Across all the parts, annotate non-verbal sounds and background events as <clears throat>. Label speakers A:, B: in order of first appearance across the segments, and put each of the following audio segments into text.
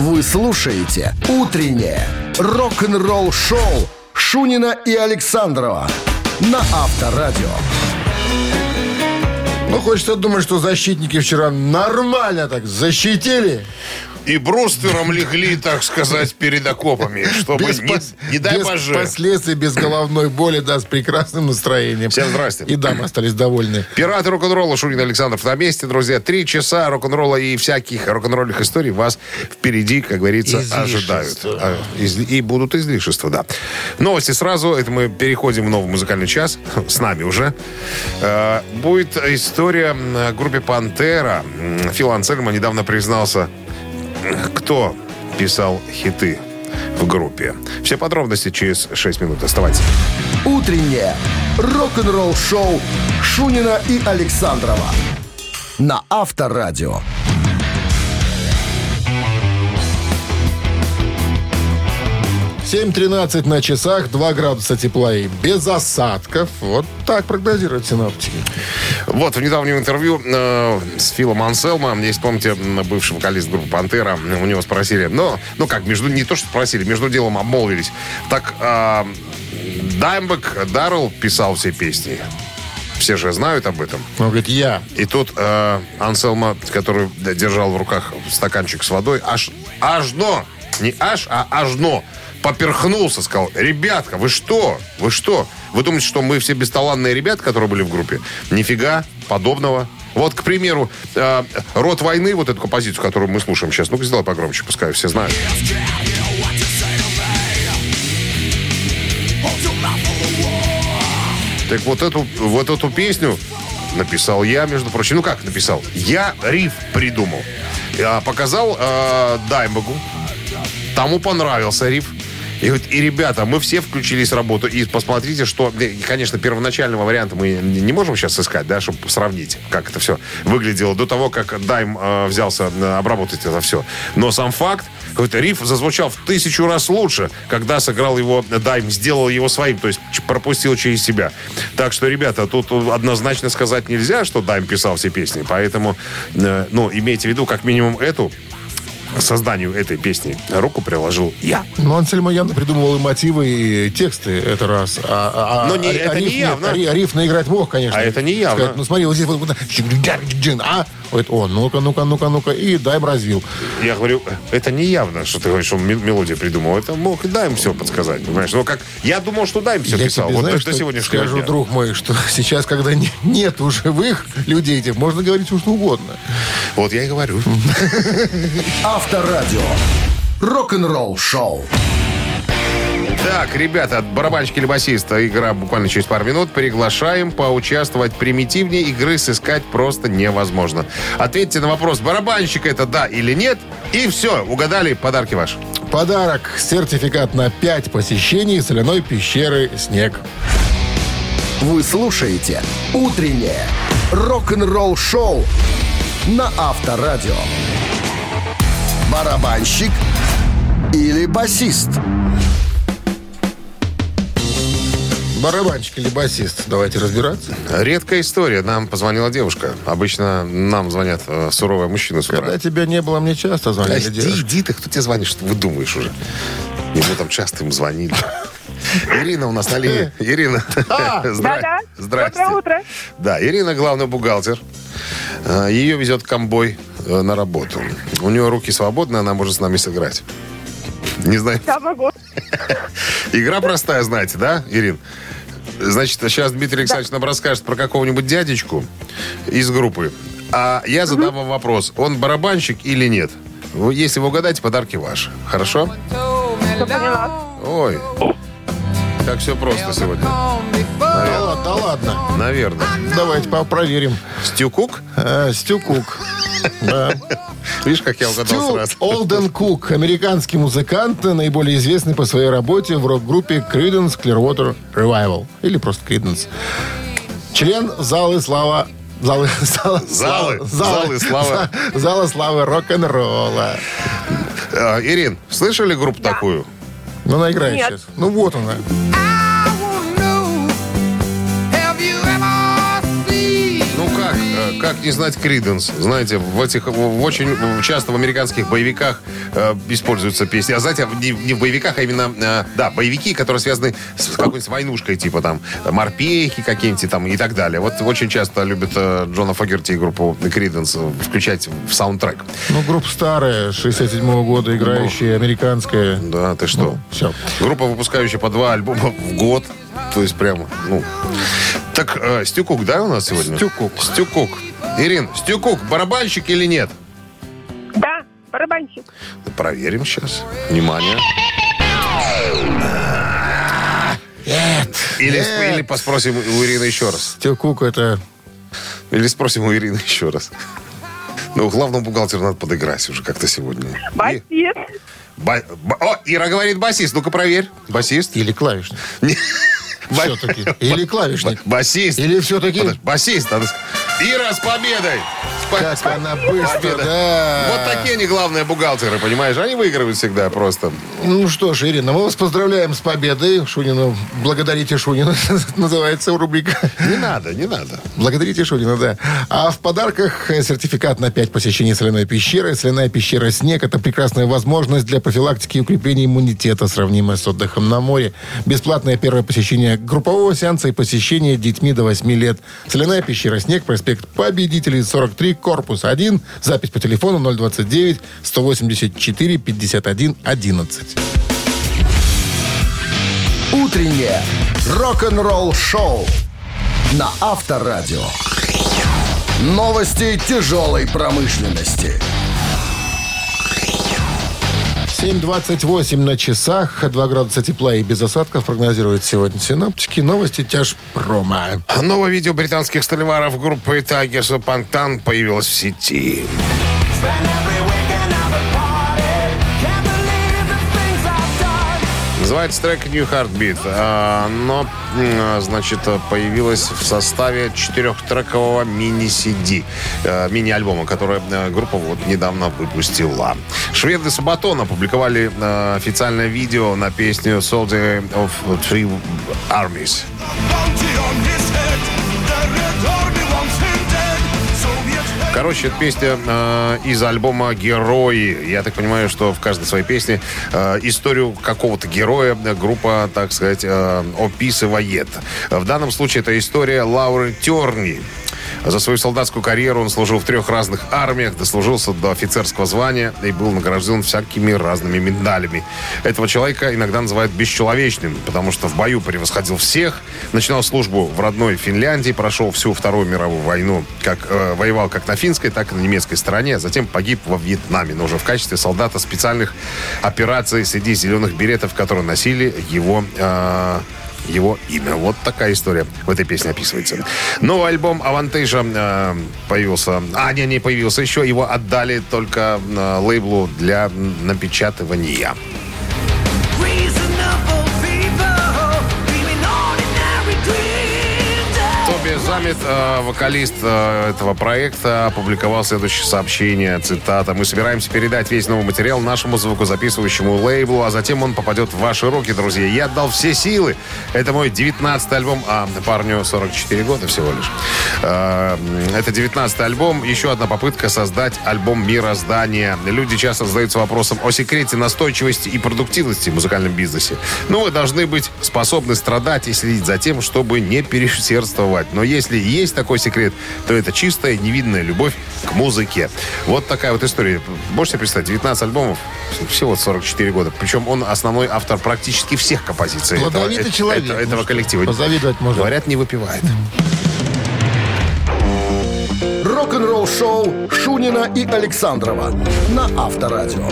A: Вы слушаете «Утреннее рок-н-ролл-шоу» Шунина и Александрова на Авторадио.
B: Ну, хочется думать, что защитники вчера нормально так защитили.
C: И брустером легли, так сказать, перед окопами, чтобы
B: Без
C: не,
B: пос-
C: не дай
B: без
C: боже.
B: последствий, без головной боли, да, с прекрасным настроением.
C: Всем здрасте.
B: И дамы остались довольны.
C: Пираты рок-н-ролла Шунин Александров на месте, друзья. Три часа рок-н-ролла и всяких рок-н-ролльных историй вас впереди, как говорится,
B: Излишества.
C: ожидают. А, из- И будут излишества, да. Новости сразу. Это мы переходим в новый музыкальный час. <laughs> С нами уже. Э, Будет история о группе «Пантера». Фил Ансельма недавно признался, кто писал хиты в группе. Все подробности через 6 минут. Оставайтесь.
A: «Утреннее рок-н-ролл-шоу» Шунина и Александрова на Авторадио.
B: 7.13 на часах, 2 градуса тепла и без осадков. Вот так прогнозируют синоптики.
C: Вот, в недавнем интервью э, с Филом Анселмом, если помните, бывший вокалист группы «Пантера», у него спросили, ну, ну как, между, не то, что спросили, между делом обмолвились. Так, э, Даймбек Даррелл писал все песни. Все же знают об этом.
B: Он говорит, я.
C: И тут э, Анселма, который держал в руках стаканчик с водой, аж, аж но, не аж, а аж но, поперхнулся, сказал, ребятка, вы что? Вы что? Вы думаете, что мы все бесталанные ребята, которые были в группе? Нифига подобного. Вот, к примеру, э, «Род войны», вот эту композицию, которую мы слушаем сейчас. Ну-ка, сделай погромче, пускай все знают. Так вот эту, вот эту песню написал я, между прочим. Ну как написал? Я риф придумал. Я показал э, Даймбегу. Тому понравился риф. И, говорит, и, ребята, мы все включились в работу. И посмотрите, что... э, Конечно, первоначального варианта мы не можем сейчас искать, да, чтобы сравнить, как это все выглядело до того, как Дайм э, взялся э, обработать это все. Но сам факт, какой-то риф зазвучал в тысячу раз лучше, когда сыграл его Дайм, сделал его своим, то есть пропустил через себя. Так что, ребята, тут однозначно сказать нельзя, что Дайм писал все песни. Поэтому, э, ну, имейте в виду, как минимум эту к созданию этой песни руку приложил я.
B: Ну, Ансельма явно придумывал и мотивы, и тексты это раз. А, а-
C: Но не-
B: а-
C: это
B: а
C: не
B: риф нет.
C: явно.
B: А ри- а риф наиграть мог, конечно.
C: А это не явно.
B: Сказать, ну, смотри, вот здесь вот, вот, а? Говорит, о, ну-ка, ну-ка, ну-ка, ну-ка. И Дайм развил.
C: Я говорю, это не явно, что ты говоришь, что он ме- мелодию придумал. Это мог и Дайм все подсказать, понимаешь? Но как я думал, что Дайм все
B: Я
C: писал.
B: тебе,
C: вот
B: знаешь,
C: до
B: что
C: сегодняшнего
B: скажу,
C: дня.
B: друг мой, что <laughs> сейчас, когда не- нет живых людей этих, можно говорить все что угодно.
C: Вот я и говорю.
A: Авторадио. Рок-н-ролл-шоу.
C: Так, ребята, барабанщик или басиста, игра буквально через пару минут. Приглашаем поучаствовать примитивнее. Игры сыскать просто невозможно. Ответьте на вопрос, барабанщик это да или нет. И все, угадали, подарки ваши.
B: Подарок. Сертификат на 5 посещений соляной пещеры «Снег».
A: Вы слушаете «Утреннее рок-н-ролл-шоу» на Авторадио. Барабанщик или басист?
B: Барабанщик или басист? Давайте разбираться.
C: Редкая история. Нам позвонила девушка. Обычно нам звонят э, суровые мужчины с утра.
B: Когда тебя не было, мне часто звонили
C: Иди,
B: девушки.
C: иди ты, кто тебе звонит, что ты выдумаешь уже? Ему там часто им звонили. Ирина у нас на линии. Ирина. <laughs> Здра-
D: Да-да.
C: Здрасте.
D: Доброе утро.
C: Да, Ирина главный бухгалтер. Э, Ее везет комбой э, на работу. У нее руки свободны, она может с нами сыграть. Не знаю.
D: Я могу. <laughs>
C: Игра простая, знаете, да, Ирин? Значит, сейчас Дмитрий Александрович нам расскажет про какого-нибудь дядечку из группы. А я задам вам вопрос. Он барабанщик или нет? Если вы угадаете, подарки ваши. Хорошо? Ой. Как все просто сегодня.
B: Да ладно, да ладно.
C: Наверное.
B: Давайте по- проверим.
C: Стюкук?
B: Э, Стю Кук. <laughs> Да.
C: Видишь, как я угадал сразу.
B: Олден Кук. Американский музыкант, наиболее известный по своей работе в рок-группе Creedence Clearwater Revival. Или просто Creedence. Член залы слава Залы, зала-
C: Залы, залы славы.
B: за- Зала славы рок-н-ролла.
C: А, Ирин, слышали группу такую?
B: Ну, она играет
D: Нет.
B: сейчас. Ну, вот она.
C: Как, э, не знать Криденс? Знаете, в этих в очень часто в американских боевиках э, используются песни. А знаете, не, не в боевиках, а именно, э, да, боевики, которые связаны с какой-нибудь войнушкой, типа там морпехи какие-нибудь там и так далее. Вот очень часто любят э, Джона Фогерти и группу Криденс включать в саундтрек.
B: Ну, группа старая, 67 года, играющая, американская.
C: Да, ты что?
B: Ну, все.
C: Группа, выпускающая по два альбома в год. То есть прямо, ну... Так, э, Стюкук, да, у нас сегодня?
B: Стюкук.
C: Стюкук. Ирин, Стюкук, барабанщик или нет?
D: Да, барабанщик.
C: Проверим сейчас. Внимание.
B: Нет.
C: Или,
B: нет.
C: или поспросим у Ирины еще раз.
B: Стюкук это...
C: Или спросим у Ирины еще раз. Ну, главному бухгалтеру надо подыграть уже как-то сегодня. И-
D: Басист.
C: ба- ба- О, Ира говорит басист. Ну-ка проверь. Басист?
B: Или клавишник. Все-таки. Или клавишник.
C: ба- Басист.
B: Или все-таки...
C: Басист. Ира, с победой!
B: Как она быстро,
C: победа.
B: да.
C: Вот такие они главные бухгалтеры, понимаешь? Они выигрывают всегда просто.
B: Ну что ж, Ирина, мы вас поздравляем с победой. Шунину, благодарите Шунина, <laughs> называется рубрика.
C: Не надо, не надо.
B: Благодарите Шунина, да. А в подарках сертификат на 5 посещений соляной пещеры. Соляная пещера «Снег» — это прекрасная возможность для профилактики и укрепления иммунитета, сравнимая с отдыхом на море. Бесплатное первое посещение группового сеанса и посещение детьми до 8 лет. Соляная пещера «Снег», проспект Победителей, 43, корпус 1. Запись по телефону 029 184 51 11.
A: Утреннее рок-н-ролл-шоу на Авторадио. Новости тяжелой промышленности.
B: 7.28 на часах, 2 градуса тепла и без осадков прогнозируют сегодня синоптики. Новости тяжпрома.
C: Новое видео британских столеваров группы of Pangtan появилось в сети. Называется трек New Heartbeat. А, Но, м, значит, появилась в составе четырехтрекового мини-CD, э, мини-альбома, который э, группа вот недавно выпустила. Шведы Сабатон опубликовали э, официальное видео на песню Soldier of Three Armies. Короче, это песня э, из альбома «Герои». Я так понимаю, что в каждой своей песне э, историю какого-то героя э, группа, так сказать, э, описывает. В данном случае это история Лауры Терни. За свою солдатскую карьеру он служил в трех разных армиях, дослужился до офицерского звания и был награжден всякими разными медалями. Этого человека иногда называют бесчеловечным, потому что в бою превосходил всех, начинал службу в родной Финляндии, прошел всю Вторую мировую войну, как, э, воевал как на финской, так и на немецкой стороне, а затем погиб во Вьетнаме, но уже в качестве солдата специальных операций среди зеленых беретов, которые носили его э, его имя. Вот такая история в этой песне описывается. Новый альбом Авантейжа э, появился. А, не, не появился еще. Его отдали только э, лейблу для напечатывания. Замет, э, вокалист э, этого проекта, опубликовал следующее сообщение, цитата. «Мы собираемся передать весь новый материал нашему звукозаписывающему лейблу, а затем он попадет в ваши руки, друзья. Я отдал все силы. Это мой 19-й альбом, а парню 44 года всего лишь. Э, Это 19-й альбом, еще одна попытка создать альбом мироздания. Люди часто задаются вопросом о секрете настойчивости и продуктивности в музыкальном бизнесе. Но вы должны быть способны страдать и следить за тем, чтобы не переусердствовать. Но если есть такой секрет, то это чистая невинная любовь к музыке. Вот такая вот история. Можете себе представить, 19 альбомов, всего 44 года. Причем он основной автор практически всех композиций этого,
B: Плодовитый
C: э-
B: человек.
C: этого- этого коллектива.
B: позавидовать можно.
C: Говорят, не выпивает.
A: Рок-н-ролл-шоу Шунина и Александрова на Авторадио.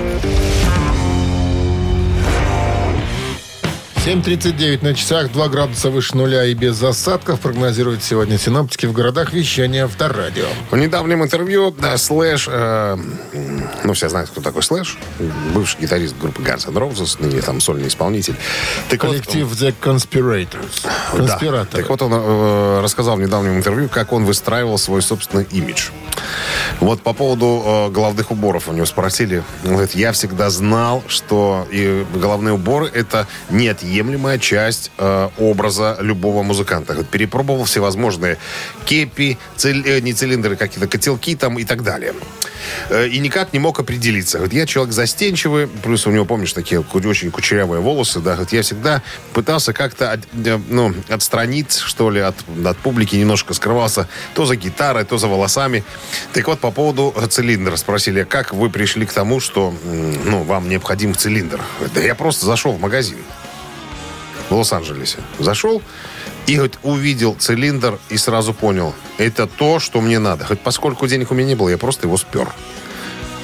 B: 7.39 на часах, 2 градуса выше нуля и без засадков прогнозируют сегодня синоптики в городах вещания Авторадио.
C: В недавнем интервью да, Слэш, э, ну, все знают, кто такой Слэш, бывший гитарист группы Guns N' Roses, ныне там сольный исполнитель. Так вот,
B: Коллектив The Conspirators.
C: Да.
B: Конспираторы.
C: Так вот, он э, рассказал в недавнем интервью, как он выстраивал свой собственный имидж. Вот по поводу э, головных уборов у него спросили. Он говорит, я всегда знал, что и головные уборы это неотъемлемая часть э, образа любого музыканта. Перепробовал всевозможные кепи, циль- э, не цилиндры, какие-то котелки там и так далее. Э, и никак не мог определиться. Говорит, я человек застенчивый, плюс у него, помнишь, такие очень кучерявые волосы, да, говорит, я всегда пытался как-то от- э, ну, отстраниться, что ли, от, от публики, немножко скрывался то за гитарой, то за волосами. Так вот, по поводу цилиндра спросили, как вы пришли к тому, что ну, вам необходим цилиндр? Да я просто зашел в магазин в Лос-Анджелесе. Зашел и говорит, увидел цилиндр и сразу понял, это то, что мне надо. Хоть поскольку денег у меня не было, я просто его спер.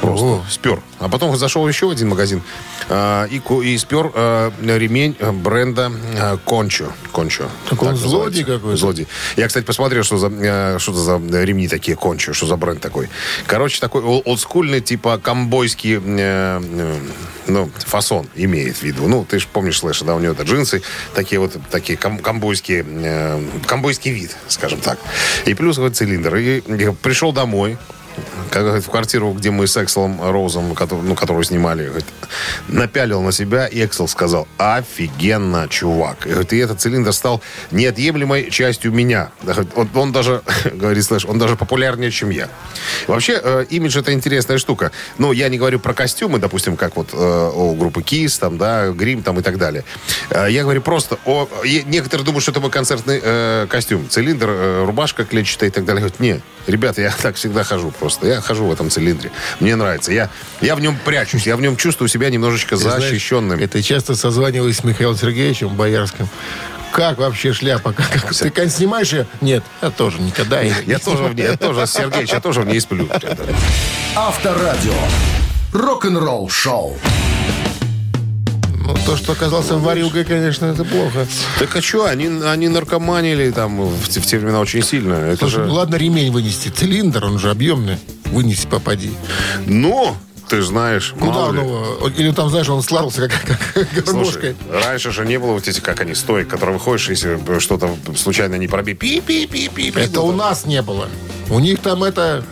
C: Просто
B: О.
C: спер. А потом зашел еще в один магазин а, и, и спер а, ремень а, бренда а, Кончо. Кончо.
B: Так он
C: Так
B: злодей какой-то.
C: Злодей. Я, кстати, посмотрел, что за, э, что за ремни такие Кончо, что за бренд такой. Короче, такой ол- олдскульный, типа комбойский, э, э, ну, фасон имеет в виду. Ну, ты же помнишь Слэша, да, у него это джинсы, такие вот, такие ком- комбойские, э, комбойский вид, скажем так. И плюс вот цилиндр. И, я пришел домой, как говорит, в квартиру, где мы с Экселом Роузом, который, ну, которую снимали, говорит, напялил на себя, и Эксел сказал, офигенно, чувак. И, говорит, и этот цилиндр стал неотъемлемой частью меня. Говорит, Он, он даже, <laughs> говорит Слэш, он даже популярнее, чем я. Вообще, э, имидж это интересная штука. Ну, я не говорю про костюмы, допустим, как вот э, у группы Kiss, там, да, Грим там и так далее. Э, я говорю просто о... Некоторые думают, что это мой концертный э, костюм. Цилиндр, э, рубашка клетчатая и так далее. Говорят, не, ребята, я <laughs> так всегда хожу просто. Я хожу в этом цилиндре. Мне нравится. Я, я в нем прячусь. Я в нем чувствую себя немножечко
B: Ты знаешь,
C: защищенным.
B: Это часто созваниваюсь с Михаилом Сергеевичем Боярским. Как вообще шляпа? Как, как- ты конь снимаешь ее? Нет, я тоже никогда. и-
C: Я тоже в ней, я тоже, Сергеич, я тоже в ней сплю.
A: Авторадио. Рок-н-ролл шоу.
B: Ну, то, что оказался варюгой, конечно, это плохо.
C: Так а что, они, они наркоманили там в, те- в те времена очень сильно. Это
B: Слушай,
C: же...
B: ну ладно ремень вынести. Цилиндр, он же объемный. Вынеси, попади.
C: Ну, ты знаешь,
B: Куда
C: мало
B: он
C: ли.
B: его? Или там, знаешь, он слался как, как
C: Слушай,
B: гармошкой.
C: раньше же не было вот эти, как они, стоек, которые выходишь, если что-то случайно не проби. пи пи пи пи пи
B: Это у нас не было. У них там это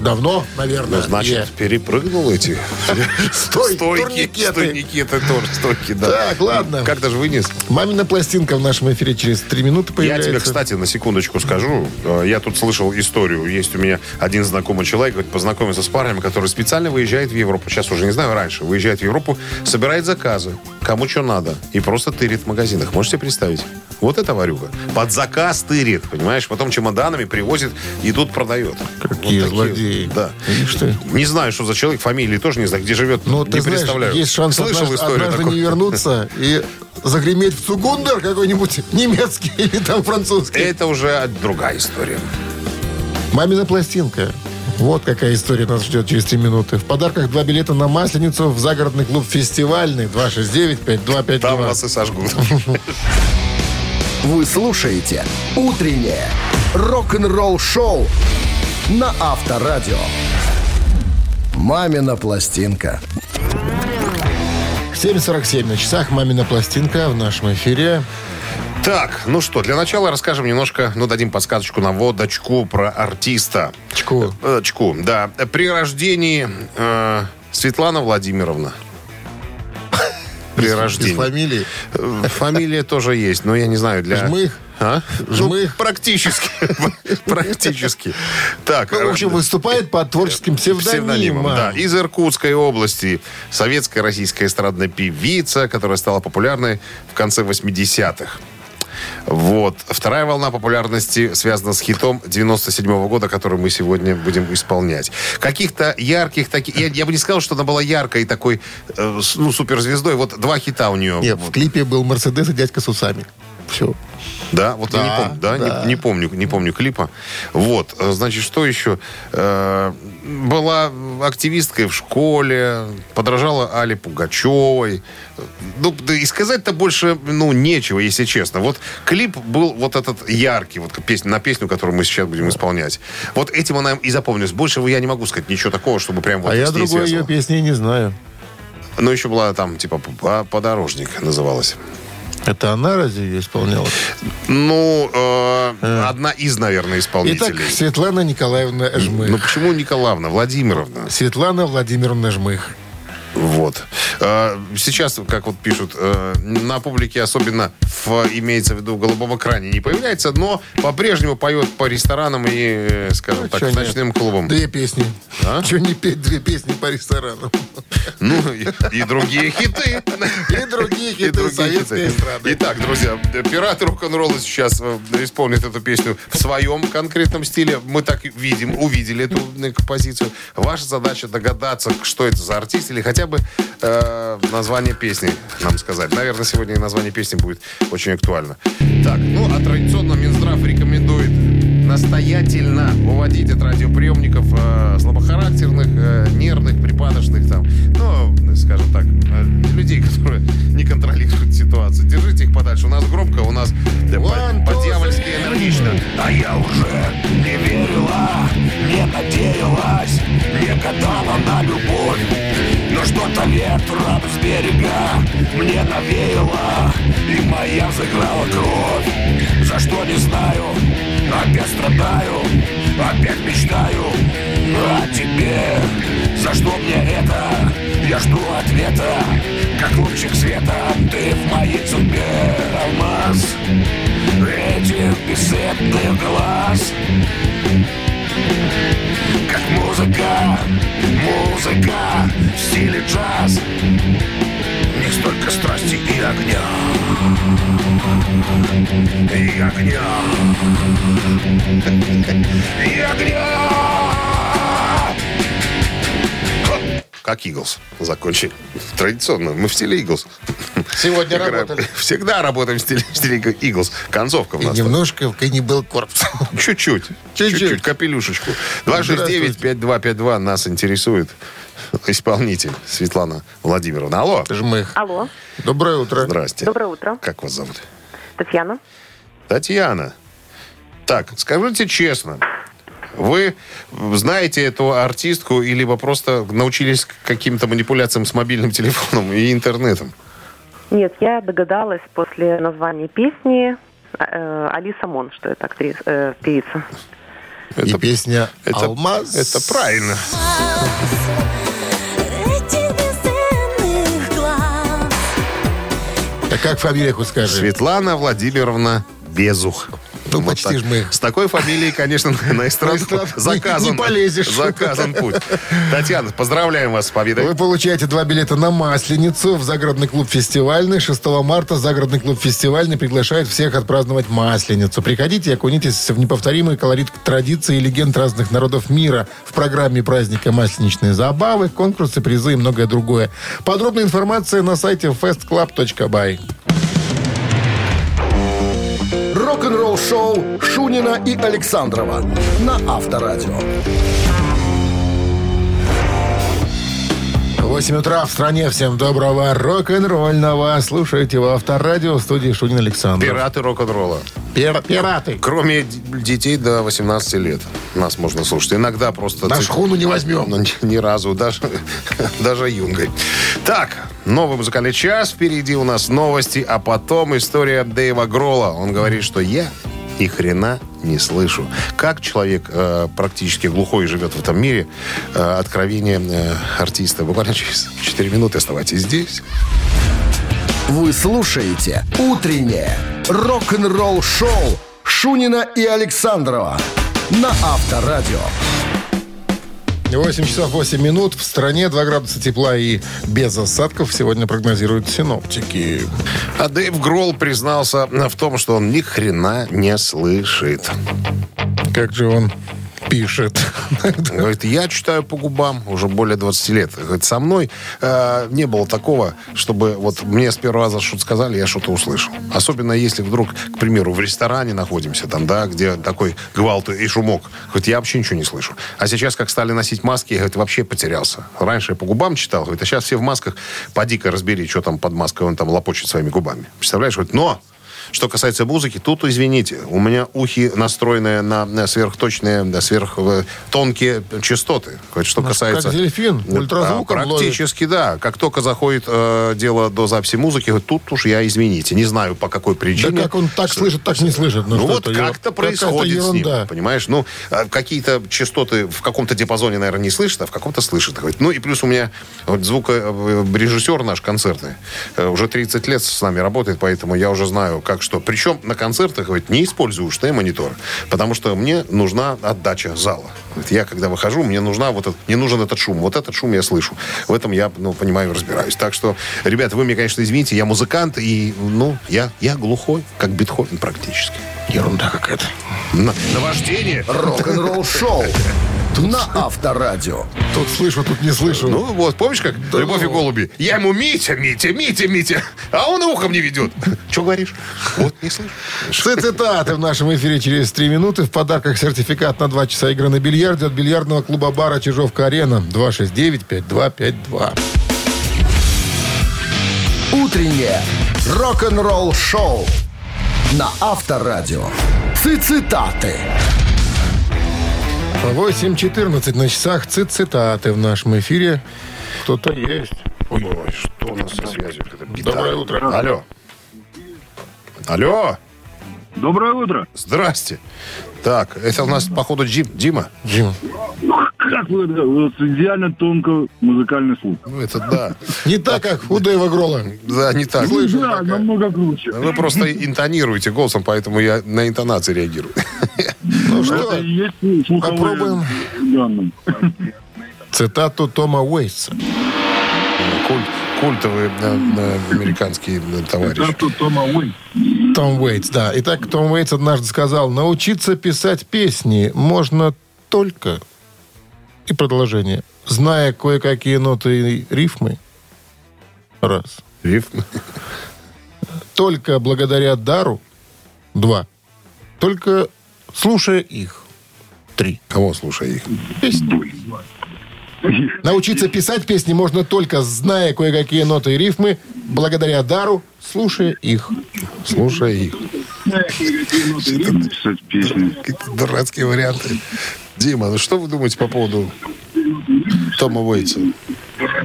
B: давно, наверное.
C: Ну, значит,
B: е.
C: перепрыгнул эти <laughs>
B: Стой,
C: стойки.
B: турникеты.
C: Это тоже стойки, да.
B: Так, ладно.
C: Как даже вынес?
B: Мамина пластинка в нашем эфире через три минуты
C: Я
B: появляется.
C: тебе, кстати, на секундочку скажу. Э, Я тут слышал историю. Есть у меня один знакомый человек, говорит, познакомился с парнями, который специально выезжает в Европу. Сейчас уже не знаю, раньше. Выезжает в Европу, собирает заказы. Кому что надо. И просто тырит в магазинах. Можете себе представить? Вот это варюга. Под заказ тырит, понимаешь? Потом чемоданами привозит и тут продает.
B: Какие
C: Вот такие,
B: злодеи.
C: Да.
B: Видишь ты?
C: Не знаю, что за человек, фамилии тоже не знаю, где живет,
B: Ну,
C: не
B: ты знаешь,
C: представляю.
B: есть шанс
C: Слышал
B: однажды,
C: историю
B: однажды
C: такую.
B: не вернуться и загреметь в Цугундер какой-нибудь немецкий <laughs> или там французский.
C: Это уже другая история.
B: Мамина пластинка. Вот какая история нас ждет через три минуты. В подарках два билета на Масленицу в загородный клуб «Фестивальный» 269-5252.
C: Там вас и сожгут. <laughs>
A: Вы слушаете «Утреннее рок-н-ролл-шоу» на Авторадио. «Мамина пластинка».
B: 7.47 на часах. Мамина пластинка в нашем эфире.
C: Так, ну что, для начала расскажем немножко, ну, дадим подсказочку на водочку про артиста.
B: Чку.
C: Э, Чку, да. При рождении э, Светлана Владимировна. При
B: Без
C: рождении.
B: фамилии.
C: Э, Фамилия тоже есть, но я не знаю, для...
B: Жмых?
C: А?
B: Жмых?
C: Ну, практически. <laughs> Практически. Так.
B: Ну, в общем,
C: э,
B: выступает под творческим псевдонимом.
C: псевдонимом, да. Из Иркутской области. Советская российская эстрадная певица, которая стала популярной в конце 80-х. Вот. Вторая волна популярности связана с хитом 97 года, который мы сегодня будем исполнять. Каких-то ярких таких... Я, я бы не сказал, что она была яркой такой, э, ну, суперзвездой. Вот два хита у нее.
B: Нет, в клипе был Мерседес и дядька с усами. Все.
C: Да, вот я не
B: Да,
C: помню, да,
B: да.
C: Не, не помню, не помню клипа. Вот, э, значит, что еще? Э, была активисткой в школе, подражала Але Пугачевой. Ну, да и сказать-то больше, ну, нечего, если честно. Вот клип был вот этот яркий, вот песня, на песню, которую мы сейчас будем исполнять. Вот этим она и запомнилась. Больше я не могу сказать ничего такого, чтобы прям вот
B: а я другой ее
C: связывал.
B: песни не знаю.
C: Ну, еще была там, типа, «По- «Подорожник» называлась.
B: Это она разве ее исполняла?
C: Ну, э, одна из, наверное,
B: Итак,
C: исполнителей.
B: Светлана Николаевна Жмых.
C: Ну почему Николаевна? Владимировна.
B: Светлана Владимировна Жмых.
C: Вот. Э, Сейчас, как вот пишут, э, на публике особенно в, имеется в виду в голубом экране не появляется, но по-прежнему поет по ресторанам и, э, скажем
B: Ну,
C: так,
B: чё нет?
C: ночным клубам.
B: Две песни.
C: А?
B: Чего не петь две песни по ресторанам?
C: Ну, и, и другие хиты.
B: И другие хиты советской эстрады.
C: Итак, друзья, пираты рок-н-ролла сейчас э, исполнят эту песню в своем конкретном стиле. Мы так видим, увидели эту композицию. Ваша задача догадаться, что это за артист, или хотя бы э, название песни нам сказать. Наверное, сегодня и название песни будет очень актуально. Так, ну, а традиционно Минздрав рекомендует настоятельно уводить от радиоприемников э, слабохарактерных, э, нервных, припадочных там, ну, скажем так, э, людей, <laughs> которые не контролируют ситуацию. Держите их подальше. У нас громко, у нас по-
B: two,
C: по-дьявольски энергично.
E: А я уже не верила, не надеялась, не гадала на любовь. Что-то ветром с берега мне навеяло, и моя взыграла кровь. За что не знаю, опять страдаю, опять мечтаю о тебе. За что мне это? Я жду ответа, как лучик света, ты в моей судьбе алмаз этих бесцветных глаз Как музыка, музыка в стиле джаз них столько страсти и огня И огня И огня
C: Как Иглс закончили. Традиционно. Мы в стиле Иглс.
B: Сегодня
C: Играем.
B: работали. <laughs>
C: Всегда работаем в стиле, в стиле Иглс. Концовка у
B: И
C: нас.
B: немножко в Каннибал Корпс. <laughs>
C: Чуть-чуть.
B: Чуть-чуть.
C: Чуть-чуть. Капелюшечку.
B: Здравствуйте.
C: 269-5252 нас интересует исполнитель Светлана Владимировна. Алло.
B: Жмых.
D: Алло,
B: Доброе утро.
C: Здрасте.
D: доброе утро.
C: Как вас зовут?
D: Татьяна.
C: Татьяна. Так, скажите честно, вы знаете эту артистку или либо просто научились каким-то манипуляциям с мобильным телефоном и интернетом?
D: Нет, я догадалась после названия песни э, Алиса Мон, что это актриса, э, певица.
B: И
C: Это-
B: песня
C: это-
B: «Алмаз».
C: Это правильно.
B: А как фамилия хоть скажи?
C: Светлана Владимировна Безух.
B: Ну, почти ж мы.
C: С такой фамилией, конечно, на <laughs> эстраду заказан,
B: не- не полезешь.
C: заказан путь. Татьяна, поздравляем вас с победой.
B: Вы получаете два билета на Масленицу в загородный клуб «Фестивальный». 6 марта загородный клуб «Фестивальный» приглашает всех отпраздновать Масленицу. Приходите и окунитесь в неповторимый колорит традиций и легенд разных народов мира в программе праздника «Масленичные забавы», конкурсы, призы и многое другое. Подробная информация на сайте festclub.by.
A: Рок-н-ролл шоу Шунина и Александрова на Авторадио.
B: 8 утра в стране. Всем доброго рок-н-ролльного. Слушайте в Авторадио в студии Шунин Александр.
C: Пираты рок-н-ролла.
B: Пираты.
C: Кроме д- детей до 18 лет. Нас можно слушать. Иногда просто...
B: На
C: цик-
B: шхуну не возьмем.
C: Ну, ни, ни разу, даже, <laughs> даже юнгой. Так, новый музыкальный час. Впереди у нас новости, а потом история Дэйва Гролла. Он говорит, что я ни хрена не слышу. Как человек э, практически глухой живет в этом мире, э, откровение э, артиста. Буквально через 4 минуты оставайтесь здесь.
A: Вы слушаете «Утреннее рок-н-ролл-шоу» Шунина и Александрова на Авторадио.
B: 8 часов 8 минут. В стране 2 градуса тепла и без осадков сегодня прогнозируют синоптики.
C: А Дэйв Гролл признался в том, что он ни хрена не слышит.
B: Как же он пишет.
C: Говорит, я читаю по губам уже более 20 лет. Говорит, со мной э, не было такого, чтобы вот мне с первого раза что-то сказали, я что-то услышал. Особенно если вдруг, к примеру, в ресторане находимся, там, да, где такой гвалт и шумок. Говорит, я вообще ничего не слышу. А сейчас, как стали носить маски, я, говорит, вообще потерялся. Раньше я по губам читал, говорит, а сейчас все в масках. Поди-ка разбери, что там под маской он там лопочет своими губами. Представляешь? Говорит, но что касается музыки, тут, извините, у меня ухи настроены на, на сверхточные, да, сверхтонкие частоты. Вот Что
B: Ну,
C: касается...
B: как дельфин,
C: Да,
B: ультразвуком
C: Практически, да. Как только заходит э, дело до записи музыки, тут уж я, извините, не знаю по какой
B: Да
C: причине.
B: как он так слышит, так не слышит.
C: Ну,
B: что
C: вот как-то происходит с ним, понимаешь? Ну, а, какие-то частоты в каком-то диапазоне, наверное, не слышит, а в каком-то слышит. Ну, и плюс у меня вот звукорежиссер наш концертный э, уже 30 лет с нами работает, поэтому я уже знаю, как что. Причем на концертах, говорит, не использую ушные мониторы, потому что мне нужна отдача зала. Говорит, я, когда выхожу, мне нужна вот этот, мне нужен этот шум. Вот этот шум я слышу. В этом я, ну, понимаю, разбираюсь. Так что, ребята, вы мне, конечно, извините, я музыкант, и, ну, я, я глухой, как Бетховен практически.
B: Ерунда какая-то.
C: На, наваждение.
A: Рок-н-ролл шоу на Авторадио.
B: Тут слышу, тут не слышу.
C: Ну вот, помнишь, как «Любовь и голуби»? Я ему Митя, Митя, Митя, Митя, а он ухом не ведет. Че говоришь? Вот, не слышу.
B: Цитаты в нашем эфире через три минуты. В подарках сертификат на два часа игры на бильярде от бильярдного клуба бара «Чижовка-арена». 269-5252.
A: Утреннее рок-н-ролл шоу на Авторадио. Цитаты.
B: 8.14 на часах. Цит цитаты в нашем эфире. Кто-то есть.
C: Ой, что у нас со связью?
B: Доброе утро.
C: Алло. Алло.
F: Доброе утро.
C: Здрасте. Так, это у нас, походу, Дим, Дима.
B: Дим.
F: Как вы, вас идеально тонко музыкальный слух.
C: Ну, это да.
B: Не так, как у Дэйва Грола.
C: Да, не так.
B: Слышу
F: да, намного круче.
C: Вы просто интонируете голосом, поэтому я на интонации реагирую.
B: Ну
F: Это
B: что, попробуем. цитату Тома Уэйтса.
C: Культ, культовый американский товарищ.
F: Это Тома Уэйт.
B: Том Уэйтс, да. Итак, Том Уэйтс однажды сказал, научиться писать песни можно только... И продолжение. Зная кое-какие ноты и рифмы. Раз.
C: Рифм.
B: Только благодаря дару. Два. Только слушая их. Три.
C: Кого слушай их?
B: Песни. Научиться писать песни можно только зная кое-какие ноты и рифмы, благодаря дару, слушая их.
C: Слушай их. Какие-то дурацкие варианты. Дима, ну что вы думаете по поводу Тома Уэйтса?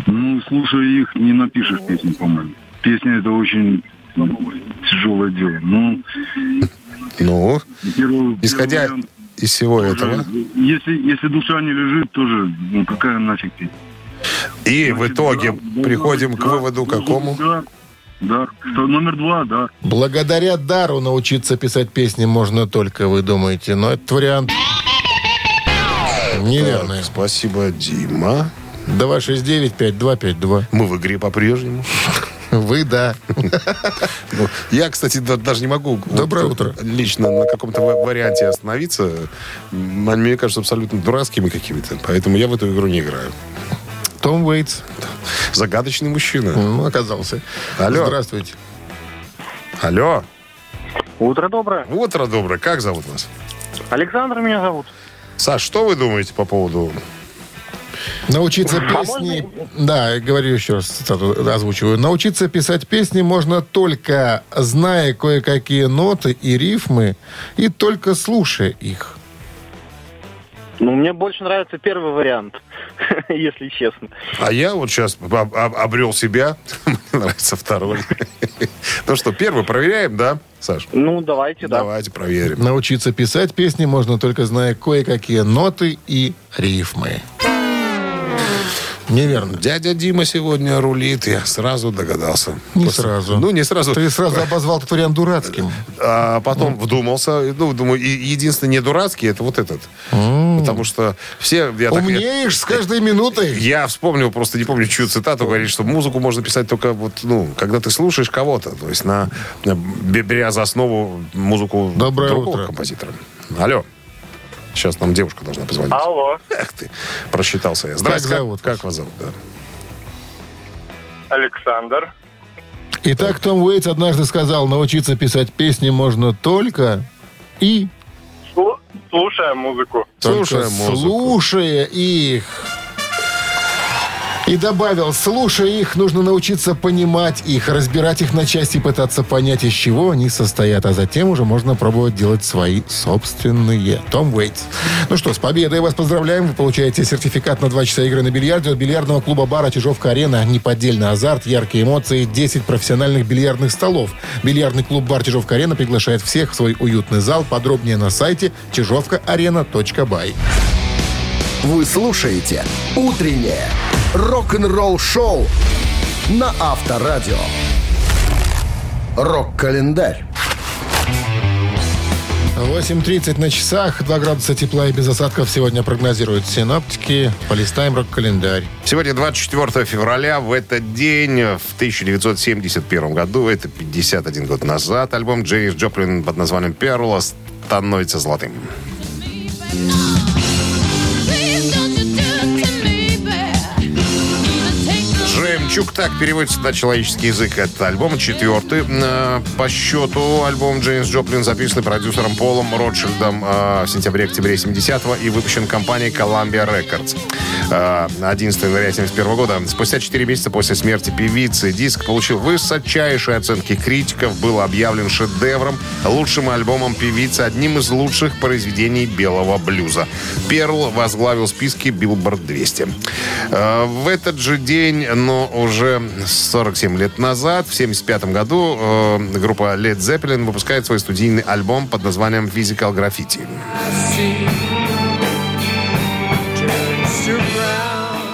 F: Ну, слушая их, не напишешь песни, по-моему. Песня это очень тяжелое дело. Ну,
C: Ну,
F: первый,
C: исходя
F: первый вариант
C: из всего
F: тоже,
C: этого.
F: Если, если душа не лежит, тоже, ну, какая нафиг песня?
C: И в итоге
F: Да,
C: приходим к
F: да,
C: выводу какому?
F: Да, да. Что, номер два, да.
B: Благодаря дару научиться писать песни можно только, вы думаете. Но этот вариант неверный.
C: Так, спасибо, Дима.
B: 269-5252.
C: Мы в игре по-прежнему. <laughs>
B: Вы, да. <laughs>
C: Ну, Я, кстати, да- даже не могу вот,
B: Доброе утро.
C: лично на каком-то ва- варианте остановиться. Мне кажутся абсолютно дурацкими какими-то. Поэтому я в эту игру не играю.
B: Том Уэйтс
C: Загадочный мужчина.
B: ну, оказался.
C: Алло.
B: Здравствуйте.
C: Алло.
G: Утро доброе.
C: Утро доброе. Как зовут вас?
G: Александр меня зовут.
C: Саш, что вы думаете по поводу...
B: Научиться песни... Да, говорю еще раз, цитату озвучиваю. Научиться писать песни можно только зная кое-какие ноты и рифмы, и только слушая их.
G: Ну, мне больше нравится первый вариант, <laughs> если честно.
C: А я вот сейчас об- об- обрел себя. <laughs> Мне нравится второй. <laughs> Ну что, первый проверяем, да, Саш?
G: Ну, давайте, да.
C: Давайте проверим.
B: Научиться писать песни можно только зная кое-какие ноты и рифмы. Неверно.
C: Дядя Дима сегодня рулит, я сразу догадался.
B: Не
C: После-
B: сразу.
C: Ну, не сразу.
B: Ты сразу обозвал этот вариант дурацким.
C: А потом вдумался. Ну, думаю, и единственный не дурацкий, это вот этот. Потому что все... Я, так-
B: Умнеешь с каждой минутой.
C: я вспомнил, просто не помню, чью цитату, говорит, что музыку можно писать только вот, ну, когда ты слушаешь кого-то. То есть на, на- беря за основу музыку
B: Доброе
C: другого
B: утро.
C: композитора. Алло. Сейчас нам девушка должна позвонить.
G: Алло,
C: Эх ты, просчитался я. Здравствуйте.
B: зовут
C: Как, вас зовут? Да.
G: Александр.
B: Итак, Том Уэйтс однажды сказал, научиться писать песни можно только и
G: Слушаем музыку.
B: только
C: Слушая музыку.
B: слушая их. И добавил, слушая их, нужно научиться понимать их, разбирать их на части пытаться понять, из чего они состоят. А затем уже можно пробовать делать свои собственные. Том Уэйтс. Ну что, с победой вас поздравляем. Вы получаете сертификат на 2 часа игры на бильярде от бильярдного клуба бара «Чижовка-арена». Неподдельный азарт, яркие эмоции, 10 профессиональных бильярдных столов. Бильярдный клуб бар «Чижовка-арена» приглашает всех в свой уютный зал. Подробнее на сайте чижовкаарена.бай.
A: Вы слушаете «Утреннее рок-н-ролл-шоу» на Авторадио. Рок-календарь.
B: 8.30 на часах, 2 градуса тепла и без осадков сегодня прогнозируют синоптики. Полистаем рок-календарь.
C: Сегодня 24 февраля. В этот день, в 1971 году, это 51 год назад, альбом Джеймс Джоплин под названием «Перл» становится золотым. Жемчуг, так переводится на человеческий язык. Это альбом четвертый э, по счету. Альбом Джеймс Джоплин записан продюсером Полом Ротшильдом э, в сентябре-октябре 70-го и выпущен компанией Columbia Records. Э, 11 января 71 года. Спустя 4 месяца после смерти певицы диск получил высочайшие оценки критиков, был объявлен шедевром, лучшим альбомом певицы, одним из лучших произведений белого блюза. Перл возглавил списки Billboard 200. Э, В этот же день, но уже 47 лет назад, в 75 году, э, группа Led Zeppelin выпускает свой студийный альбом под названием Physical Graffiti.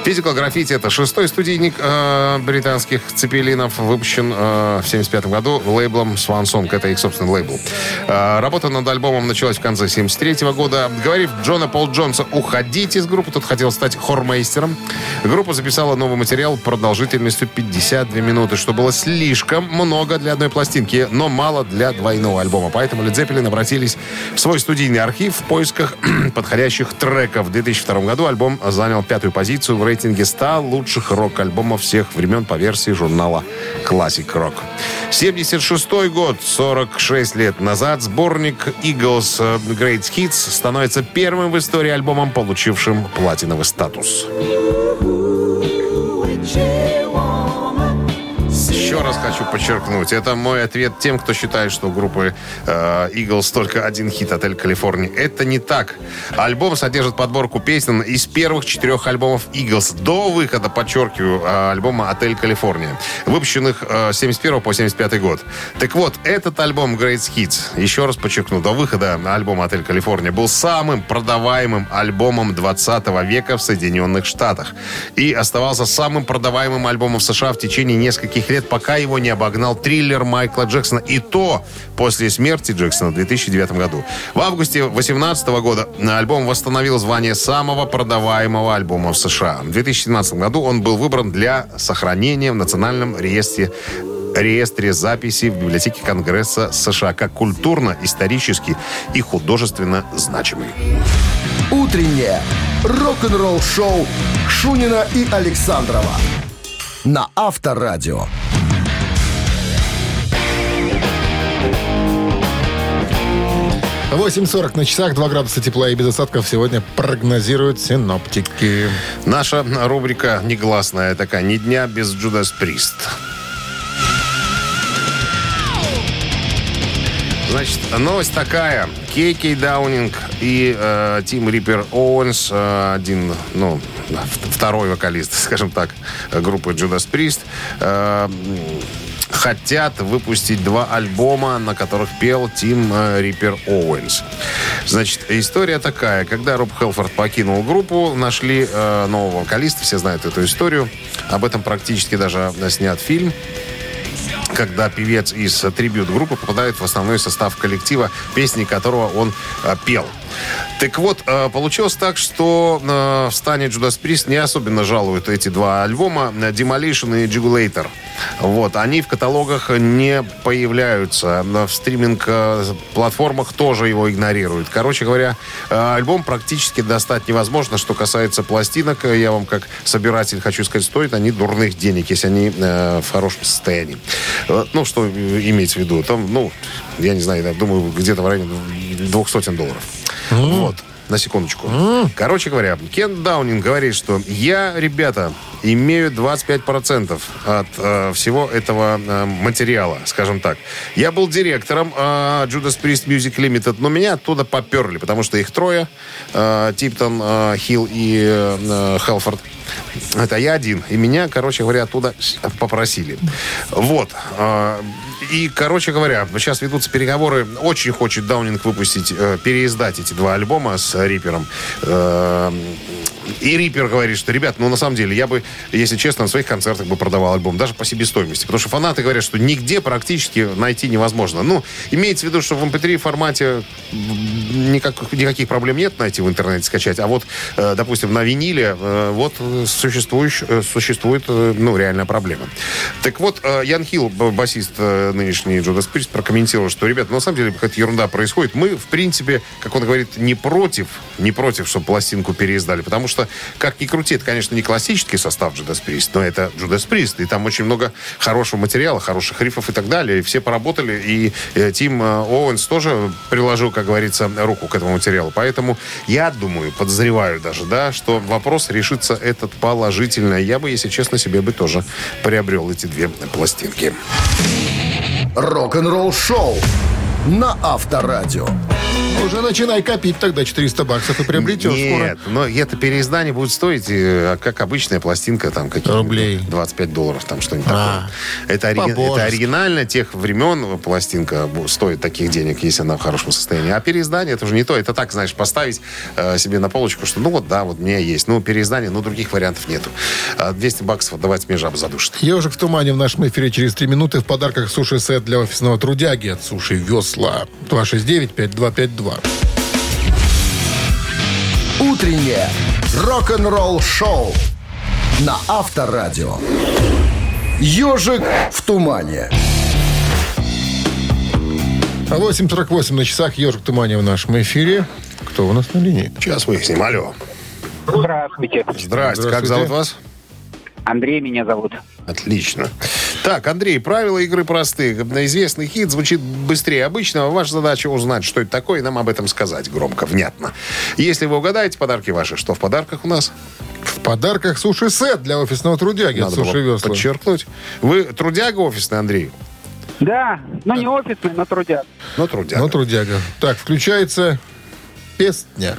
C: Physical Graffiti это шестой студийник э, британских цепелинов, выпущен э, в 75 году лейблом Swan Song. Это их собственный лейбл. Э, работа над альбомом началась в конце 73 года. Говорив Джона Пол Джонса уходить из группы, тот хотел стать хормейстером. Группа записала новый материал продолжительностью 52 минуты, что было слишком много для одной пластинки, но мало для двойного альбома. Поэтому Led Zeppelin обратились в свой студийный архив в поисках <clears throat> подходящих треков. В 2002 году альбом занял пятую позицию в рейтинге 100 лучших рок-альбомов всех времен по версии журнала Classic Rock. 76 год, 46 лет назад, сборник Eagles э, Great Hits становится первым в истории альбомом, получившим платиновый статус. Еще раз хочу подчеркнуть, это мой ответ тем, кто считает, что у группы э, Eagles только один хит «Отель Калифорния». Это не так. Альбом содержит подборку песен из первых четырех альбомов Eagles до выхода, подчеркиваю, э, альбома «Отель Калифорния», выпущенных э, с 71 по 75 год. Так вот, этот альбом Great Hits, еще раз подчеркну, до выхода альбома «Отель Калифорния» был самым продаваемым альбомом 20 века в Соединенных Штатах и оставался самым продаваемым альбомом в США в течение нескольких лет, пока его не обогнал триллер Майкла Джексона. И то после смерти Джексона в 2009 году. В августе 2018 года альбом восстановил звание самого продаваемого альбома в США. В 2017 году он был выбран для сохранения в Национальном реестре реестре записей в библиотеке Конгресса США как культурно, исторически и художественно значимый.
A: Утреннее рок-н-ролл-шоу Шунина и Александрова на Авторадио.
B: — 8.40 на часах, 2 градуса тепла и без осадков сегодня прогнозируют синоптики.
C: Наша рубрика негласная такая, ни дня без Джудас Прист. Значит, новость такая. K.K. Даунинг и э, Тим Риппер Оуэнс, э, один, ну, второй вокалист, <laughs> скажем так, группы Judas Priest, э, хотят выпустить два альбома, на которых пел Тим э, Риппер Оуэнс. Значит, история такая. Когда Роб Хелфорд покинул группу, нашли э, нового вокалиста, все знают эту историю. Об этом практически даже э, снят фильм когда певец из э, трибют-группы попадает в основной состав коллектива, песни которого он пел. Так вот, э, получилось так, что э, в стане Judas Priest не особенно жалуют эти два альбома э, Demolition и Jugulator. Вот, они в каталогах не появляются. В стриминг-платформах тоже его игнорируют. Короче говоря, альбом практически достать невозможно. Что касается пластинок, я вам как собиратель хочу сказать, стоят они дурных денег, если они в хорошем состоянии. Ну, что имеется в виду? Там, ну, я не знаю, я думаю, где-то в районе двух сотен долларов. Вот. на секундочку. Короче говоря, Кен Даунинг говорит, что я, ребята, имею 25% от э, всего этого э, материала, скажем так. Я был директором э, Judas Priest Music Limited, но меня оттуда поперли, потому что их трое, э, Типтон, э, Хилл и э, Хелфорд. Это я один. И меня, короче говоря, оттуда попросили. Вот. А, И, короче говоря, сейчас ведутся переговоры. Очень хочет Даунинг выпустить, э, переиздать эти два альбома с Рипером. Э, И Риппер говорит, что, ребят, ну, на самом деле, я бы, если честно, на своих концертах бы продавал альбом, даже по себестоимости. Потому что фанаты говорят, что нигде практически найти невозможно. Ну, имеется в виду, что в MP3 формате м, никак, никаких проблем нет найти в интернете, скачать. А вот, э, допустим, на виниле э, вот э, существует, ну, реальная проблема. Так вот, Ян Хилл, басист нынешний Judas Priest, прокомментировал, что, ребят, на самом деле какая-то ерунда происходит. Мы, в принципе, как он говорит, не против, не против, чтобы пластинку переиздали, потому что, как ни крути, это, конечно, не классический состав Judas Priest, но это Judas Priest, и там очень много хорошего материала, хороших рифов и так далее. И все поработали, и э, Тим э, Оуэнс тоже приложил, как говорится, руку к этому материалу. Поэтому я думаю, подозреваю даже, да, что вопрос решится этот положительно. Я бы, если честно, себе бы тоже приобрел эти две пластинки.
A: Рок-н-ролл шоу на Авторадио.
B: Уже начинай копить тогда 400 баксов и приобретешь
C: Нет, но это переиздание будет стоить, э, как обычная пластинка, там какие-то
B: Рублей.
C: 25 долларов, там что-нибудь
B: А,
C: такое. Это, ори-
B: по-божески.
C: это оригинально тех времен пластинка стоит таких денег, если она в хорошем состоянии. А переиздание это уже не то. Это так, знаешь, поставить э, себе на полочку, что ну вот да, вот у меня есть. Ну, переиздание, ну, других вариантов нету. А 200 баксов отдавать мне жаба задушит.
B: Ежик в тумане в нашем эфире через 3 минуты. В подарках суши-сет для офисного трудяги от Суши Весла. 269-5252.
A: Утреннее рок-н-ролл шоу на Авторадио. Ежик в тумане.
B: 8.48 на часах. Ежик в тумане в нашем эфире. Кто у нас на линии?
C: Сейчас выясним. Алло.
G: Здравствуйте.
C: Здрасте. Как
B: Здравствуйте.
C: зовут вас?
G: Андрей меня зовут.
C: Отлично. Так, Андрей, правила игры простые. Известный хит звучит быстрее обычного. Ваша задача узнать, что это такое, и нам об этом сказать громко, внятно. Если вы угадаете подарки ваши, что в подарках у нас?
B: В подарках суши-сет для офисного трудяги
C: Надо
B: Суши
C: было
B: Весла.
C: подчеркнуть. Вы трудяга офисный, Андрей?
G: Да, но не офисный, но трудяк.
C: Ну, трудяга.
B: Ну, трудяга. Так, включается песня.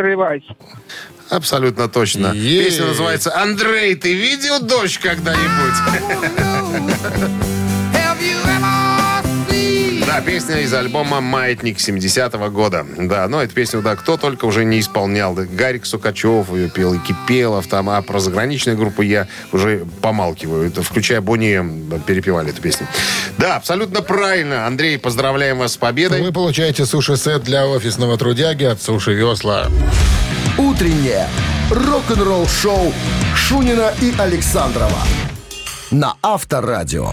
G: Revice.
C: абсолютно точно.
B: Есть.
C: Песня называется «Андрей, ты видел дождь когда-нибудь?» Да, песня из альбома «Маятник» 70-го года. Да, но эту песню, да, кто только уже не исполнял. Гарик Сукачев ее пел, и Кипелов там, а про заграничные группы я уже помалкиваю. Это, включая Бонни, перепевали эту песню. Да, абсолютно правильно. Андрей, поздравляем вас с победой.
B: Вы получаете суши-сет для офисного трудяги от Суши Весла.
A: Утреннее рок-н-ролл шоу Шунина и Александрова на Авторадио.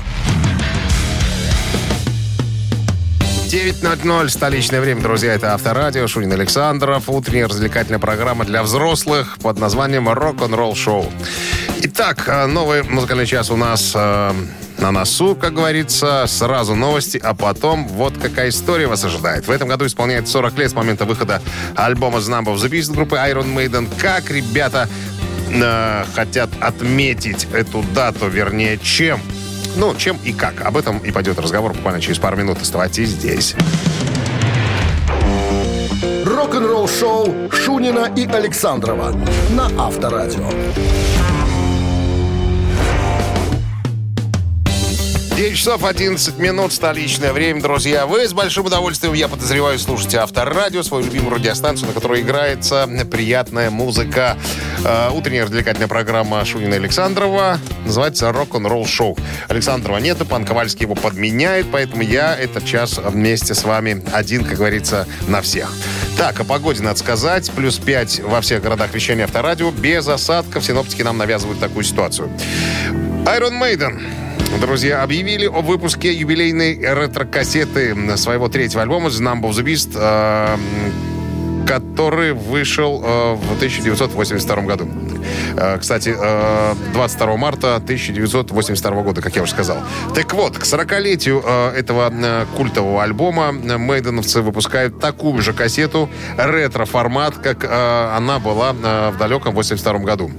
C: 9.00, столичное время, друзья. Это Авторадио, Шунин Александров. Утренняя развлекательная программа для взрослых под названием «Рок-н-ролл шоу». Итак, э, новый музыкальный час у нас э, на носу, как говорится. Сразу новости, а потом вот какая история вас ожидает. В этом году исполняется 40 лет с момента выхода альбома «The Number of the Beast» группы Iron Maiden. Как ребята э, хотят отметить эту дату, вернее, чем? Ну, чем и как. Об этом и пойдет разговор буквально через пару минут. Оставайтесь здесь.
A: Рок-н-ролл шоу Шунина и Александрова на Авторадио.
C: 9 часов 11 минут, столичное время, друзья. Вы с большим удовольствием, я подозреваю, слушаете Авторадио, свою любимую радиостанцию, на которой играется приятная музыка. Э, утренняя развлекательная программа Шунина Александрова называется «Рок-н-ролл шоу». Александрова нет, и пан Ковальский его подменяет, поэтому я этот час вместе с вами один, как говорится, на всех. Так, о погоде надо сказать. Плюс 5 во всех городах вещания Авторадио. Без осадков синоптики нам навязывают такую ситуацию. Iron Maiden Друзья, объявили о выпуске юбилейной ретро-кассеты своего третьего альбома «The Number of the Beast», э, который вышел э, в 1982 году. Э, Кстати, э, 22 марта 1982 года, как я уже сказал. Так вот, к 40-летию э, этого культового альбома мейденовцы выпускают такую же кассету, ретро-формат, как она была в далеком 82 году.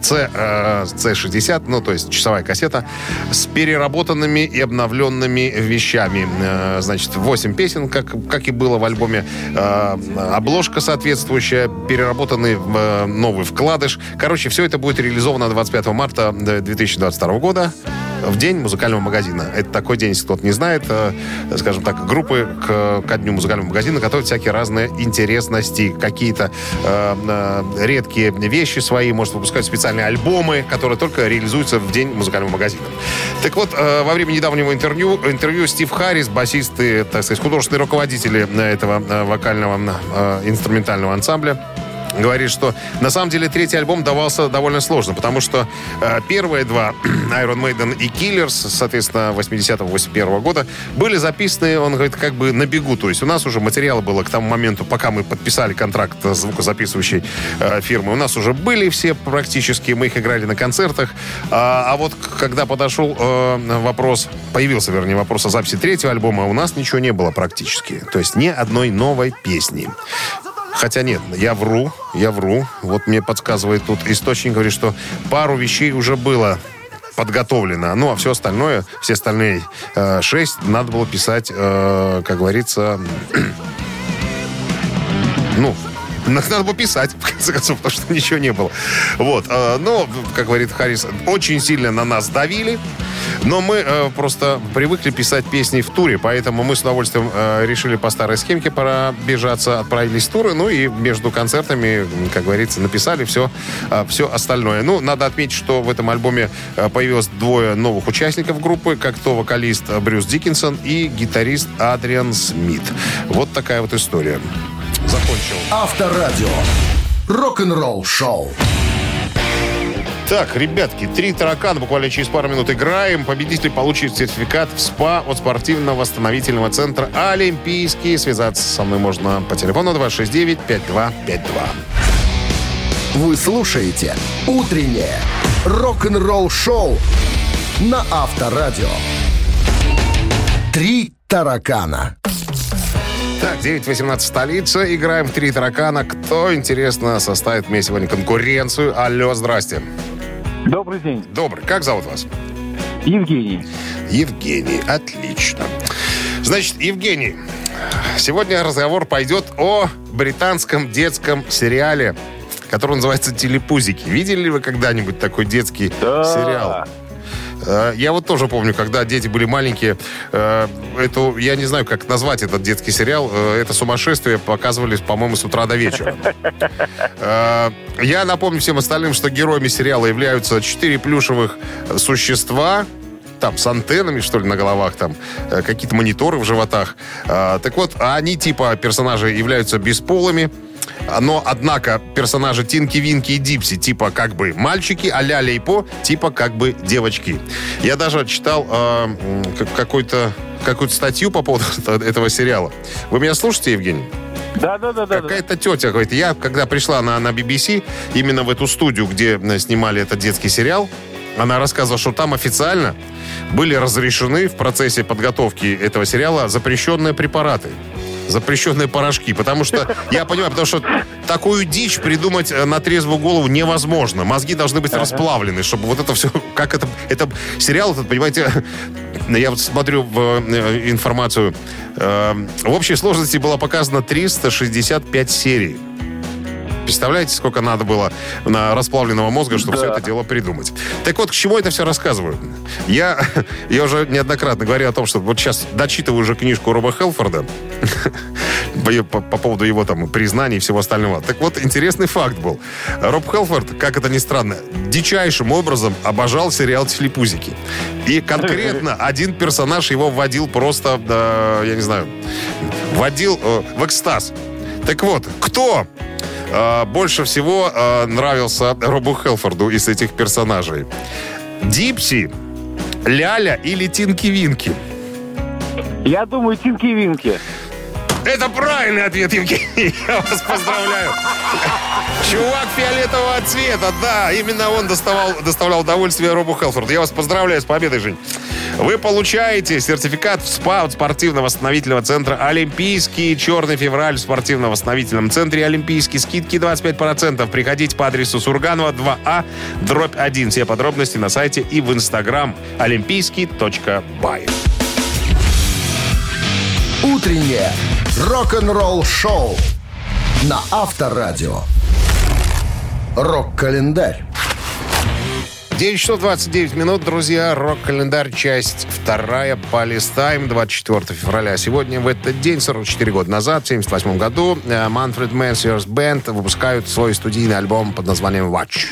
C: C, э, C60, ну, то есть часовая кассета, с переработанными и обновленными вещами. Э, значит, 8 песен, как, как и было в альбоме. Э, обложка соответствующая, переработанный э, новый вкладыш. Короче, все это будет реализовано 25 марта 2022 года в день музыкального магазина. Это такой день, если кто-то не знает, э, скажем так, группы к, ко дню музыкального магазина готовят всякие разные интересности, какие-то э, э, редкие вещи свои, может выпускать специальные альбомы, которые только реализуются в день музыкального магазина. Так вот, э, во время недавнего интервью, интервью Стив Харрис, басист и, так сказать, художественный руководитель этого э, вокального э, инструментального ансамбля, говорит, что на самом деле третий альбом давался довольно сложно, потому что э, первые два, <clears throat> Iron Maiden и Killers, соответственно, 80-81 года, были записаны, он говорит, как бы на бегу. То есть у нас уже материала было к тому моменту, пока мы подписали контракт с звукозаписывающей э, фирмой, у нас уже были все практически, мы их играли на концертах. А, а вот когда подошел э, вопрос, появился, вернее, вопрос о записи третьего альбома, у нас ничего не было практически. То есть ни одной новой песни. Хотя нет, я вру, я вру. Вот мне подсказывает тут источник, говорит, что пару вещей уже было подготовлено. Ну, а все остальное, все остальные э, шесть надо было писать, э, как говорится, <clears throat> ну, надо было писать, <laughs> в конце концов, потому что ничего не было. Вот. э, Но, как говорит Харрис, очень сильно на нас давили. Но мы э, просто привыкли писать песни в туре, поэтому мы с удовольствием э, решили по старой схемке пробежаться, отправились в туры, ну и между концертами, как говорится, написали все, все остальное. Ну, надо отметить, что в этом альбоме появилось двое новых участников группы, как то вокалист Брюс Диккенсон и гитарист Адриан Смит. Вот такая вот история. Закончил.
A: Авторадио. Рок-н-ролл шоу.
C: Так, ребятки, три таракана буквально через пару минут играем. Победитель получит сертификат в СПА от спортивно-восстановительного центра «Олимпийский». Связаться со мной можно по телефону 269-5252.
A: Вы слушаете «Утреннее рок-н-ролл шоу» на Авторадио. Три таракана.
C: Так, 9.18 столица. Играем в три таракана. Кто, интересно, составит мне сегодня конкуренцию? Алло, здрасте.
G: Добрый день.
C: Добрый. Как зовут вас?
G: Евгений.
C: Евгений. Отлично. Значит, Евгений, сегодня разговор пойдет о британском детском сериале, который называется «Телепузики». Видели ли вы когда-нибудь такой детский
G: Да.
C: сериал? Э, Я вот тоже помню, когда дети были маленькие, э, эту, я не знаю, как назвать этот детский сериал, э, это сумасшествие показывали, по-моему, с утра до вечера. <laughs> Э, Я напомню всем остальным, что героями сериала являются четыре плюшевых существа, там, с антеннами, что ли, на головах, там, э, какие-то мониторы в животах. Э, Так вот, они, типа, персонажи являются бесполыми, но, однако, персонажи Тинки, Винки и Дипси, типа, как бы мальчики, а Ляля и По, типа, как бы девочки. Я даже читал э, какую-то статью по поводу <laughs> этого сериала. Вы меня слушаете, Евгений?
G: Да, да, да, да. да.
C: Какая-то тетя говорит, я когда пришла на, на BBC, именно в эту студию, где э, снимали этот детский сериал, она рассказывала, что там официально были разрешены в процессе подготовки этого сериала запрещенные препараты. Запрещенные порошки. Потому что, я понимаю, потому что такую дичь придумать э, на трезвую голову невозможно. Мозги должны быть расплавлены, чтобы вот это все... Как это... Это сериал этот, понимаете... <laughs> Я вот смотрю в э, информацию. э, В общей сложности было показано 365 серий. Представляете, сколько надо было на расплавленного мозга, чтобы все это дело придумать. Так вот, к чему это все рассказываю? Я, <laughs> я уже неоднократно говорил о том, что вот сейчас дочитываю уже книжку Роба Хелфорда <laughs> по, по- по поводу его там признаний и всего остального. Так вот, интересный факт был. Роб Хелфорд, как это ни странно, дичайшим образом обожал сериал «Телепузики». И конкретно <laughs> один персонаж его вводил просто, да, я не знаю, вводил э, в экстаз. Так вот, кто э, больше всего э, нравился Робу Хелфорду из этих персонажей? Дипси, Ляля или Тинки-Винки?
G: Я думаю, Тинки-Винки.
C: Это правильный ответ, Евгений. Я вас поздравляю. Чувак фиолетового цвета, да, именно он доставал, доставлял удовольствие Робу Хелфорду. Я вас поздравляю с победой, Жень. Вы получаете сертификат в СПА от спортивно-восстановительного центра «Олимпийский». Черный февраль в спортивно-восстановительном центре «Олимпийский». Скидки 25%. Приходите по адресу Сурганова 2А, дробь 1. Все подробности на сайте и в инстаграм олимпийский.бай.
A: Утреннее рок-н-ролл-шоу на Авторадио. Рок-календарь.
C: 9 часов 29 минут, друзья. Рок-календарь, часть вторая, Палестайм, 24 февраля. Сегодня, в этот день, 44 года назад, в 78 году, Manfred Mann's Band выпускают свой студийный альбом под названием «Watch».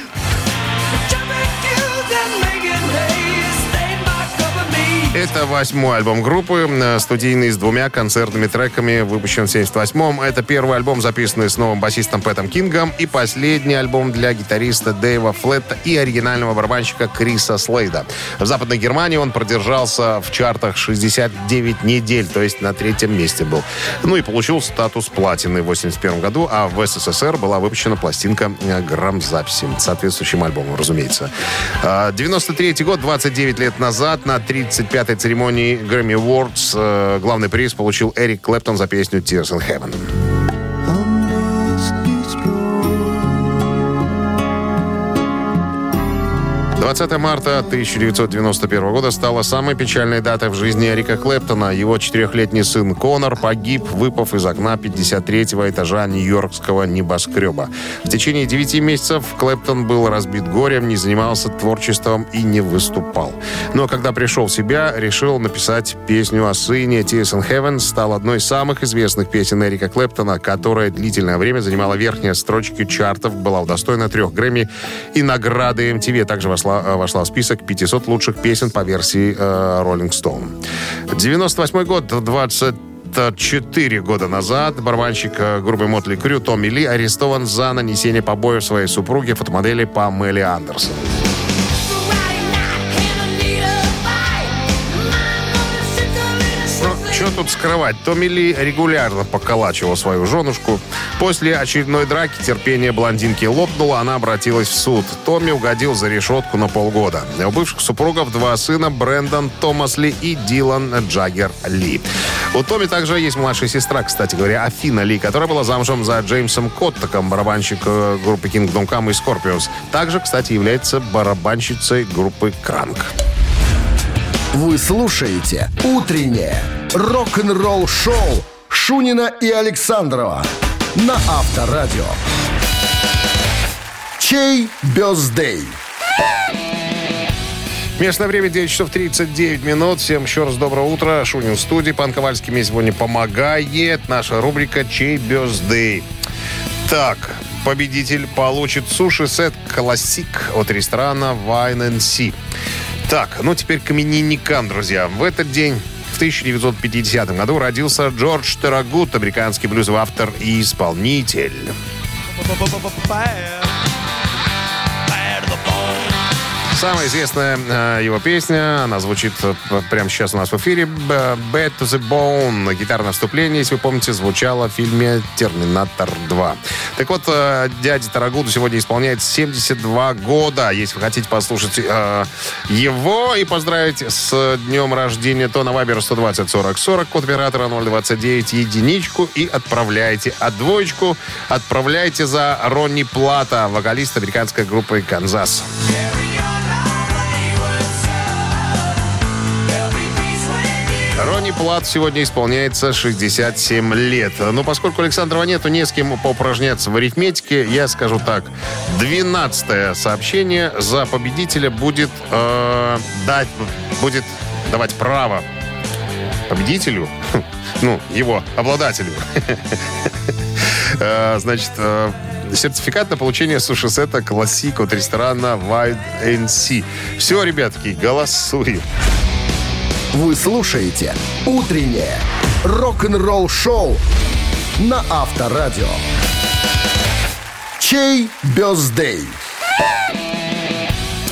C: Это восьмой альбом группы, э, студийный с двумя концертными треками, выпущен в 78-м. Это первый альбом, записанный с новым басистом Пэтом Кингом, и последний альбом для гитариста Дэйва Флетта и оригинального барабанщика Криса Слейда. В Западной Германии он продержался в чартах 69 недель, то есть на третьем месте был. Ну и получил статус платины в 81 году, а в СССР была выпущена пластинка э, грамзаписи соответствующим альбомом, разумеется. А, 93 год, 29 лет назад, на 35-й церемонии Grammy Awards э, главный приз получил Эрик Клэптон за песню Tears in Heaven. 20 марта 1991 года стала самой печальной датой в жизни Эрика Клэптона. Его четырехлетний сын Конор погиб, выпав из окна 53-го этажа нью-йоркского небоскреба. В течение 9 месяцев Клэптон был разбит горем, не занимался творчеством и не выступал. Но когда пришел в себя, решил написать песню о сыне. Tears in Heaven стал одной из самых известных песен Эрика Клэптона, которая длительное время занимала верхние строчки чартов, была удостоена трех Грэмми и награды MTV. Также вошла, э, вошла в список 500 лучших песен по версии э, Rolling Stone. 98 год, 20 4 года назад барабанщик э, группы Мотли Крю Томми Ли арестован за нанесение побоев своей супруге, фотомодели Памели Андерсон. Тут скрывать? Томми Ли регулярно поколачивал свою женушку. После очередной драки терпение блондинки лопнуло, она обратилась в суд. Томми угодил за решетку на полгода. У бывших супругов два сына Брэндон Томас Ли и Дилан Джаггер Ли. У Томми также есть младшая сестра, кстати говоря, Афина Ли, которая была замужем за Джеймсом Коттаком, барабанщик э, группы Kingdom Come и Scorpions. Также, кстати, является барабанщицей группы Кранк.
A: Вы слушаете «Утреннее рок-н-ролл-шоу» Шунина и Александрова на Авторадио. Чей бездей?
C: Местное время 9 часов 39 минут. Всем еще раз доброе утро. Шунин в студии. Пан Ковальский мне сегодня помогает. Наша рубрика «Чей бездей». Так, победитель получит суши-сет «Классик» от ресторана Wine and Sea. Так, ну теперь к именинникам, друзья. В этот день в 1950 году родился Джордж Терагут, американский блюзовый автор и исполнитель. Самая известная э, его песня, она звучит э, прямо сейчас у нас в эфире, «Bad to the Bone». Гитарное вступление, если вы помните, звучало в фильме «Терминатор 2». Так вот, э, дяде Тарагуду сегодня исполняет 72 года. Если вы хотите послушать его и поздравить с днем рождения, то на Вайбер 120 40 40, код оператора 029, единичку и отправляйте. А двоечку отправляйте за Ронни Плата, вокалист американской группы «Канзас». Ронни Ронни Плат сегодня исполняется 67 лет. Но поскольку Александрова нету, не с кем поупражняться в арифметике, я скажу так. 12 сообщение за победителя будет э, дать, будет давать право победителю, <laughs> ну, его обладателю, <laughs> Э, значит, э, сертификат на получение суши-сета классик от ресторана Wild NC. Все, ребятки, голосуем.
A: Вы слушаете «Утреннее рок-н-ролл-шоу» на Авторадио. Чей бездей?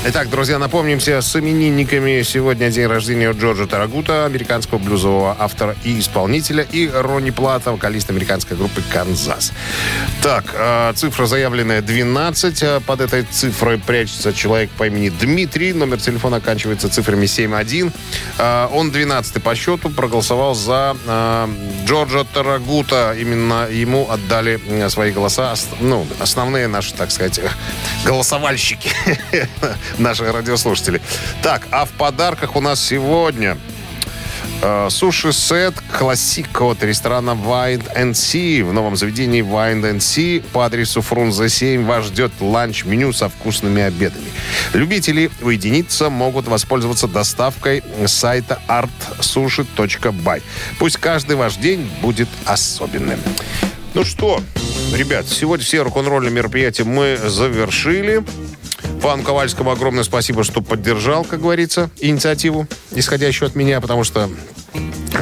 C: Итак, друзья, напомнимся, с именинниками сегодня день рождения Джорджа Тарагута, американского блюзового автора и исполнителя, и Ронни Плата, вокалист американской группы «Канзас». Так, э, цифра заявленная 12. Э, Под этой цифрой прячется человек по имени Дмитрий. Номер телефона оканчивается цифрами 71. Э, Он 12 по счету, проголосовал за э, Джорджа Тарагута. Именно ему отдали свои голоса, ос- ну, основные наши, так сказать, голосовальщики, <laughs> наши радиослушатели. Так, а в подарках у нас сегодня э, суши-сет классик от ресторана Wind and Sea. В новом заведении Wind and Sea по адресу Фрунзе 7 вас ждет ланч-меню со вкусными обедами. Любители уединиться могут воспользоваться доставкой с сайта artsushi.by. Пусть каждый ваш день будет особенным. Ну что, ребят, сегодня все рок-н-ролльные мероприятия мы завершили. Пану Ковальскому огромное спасибо, что поддержал, как говорится, инициативу, исходящую от меня, потому что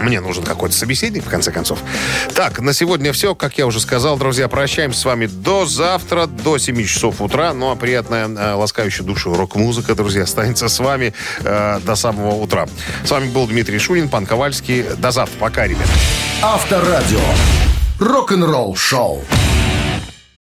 C: мне нужен какой-то собеседник, в конце концов. Так, на сегодня все. Как я уже сказал, друзья, прощаемся с вами до завтра, до 7 часов утра. Ну, а приятная, э, ласкающая душу рок-музыка, друзья, останется с вами э, до самого утра. С вами был Дмитрий Шунин, Пан Ковальский. До завтра. Пока, ребят.
A: Авторадио. Рок-н-ролл-шоу.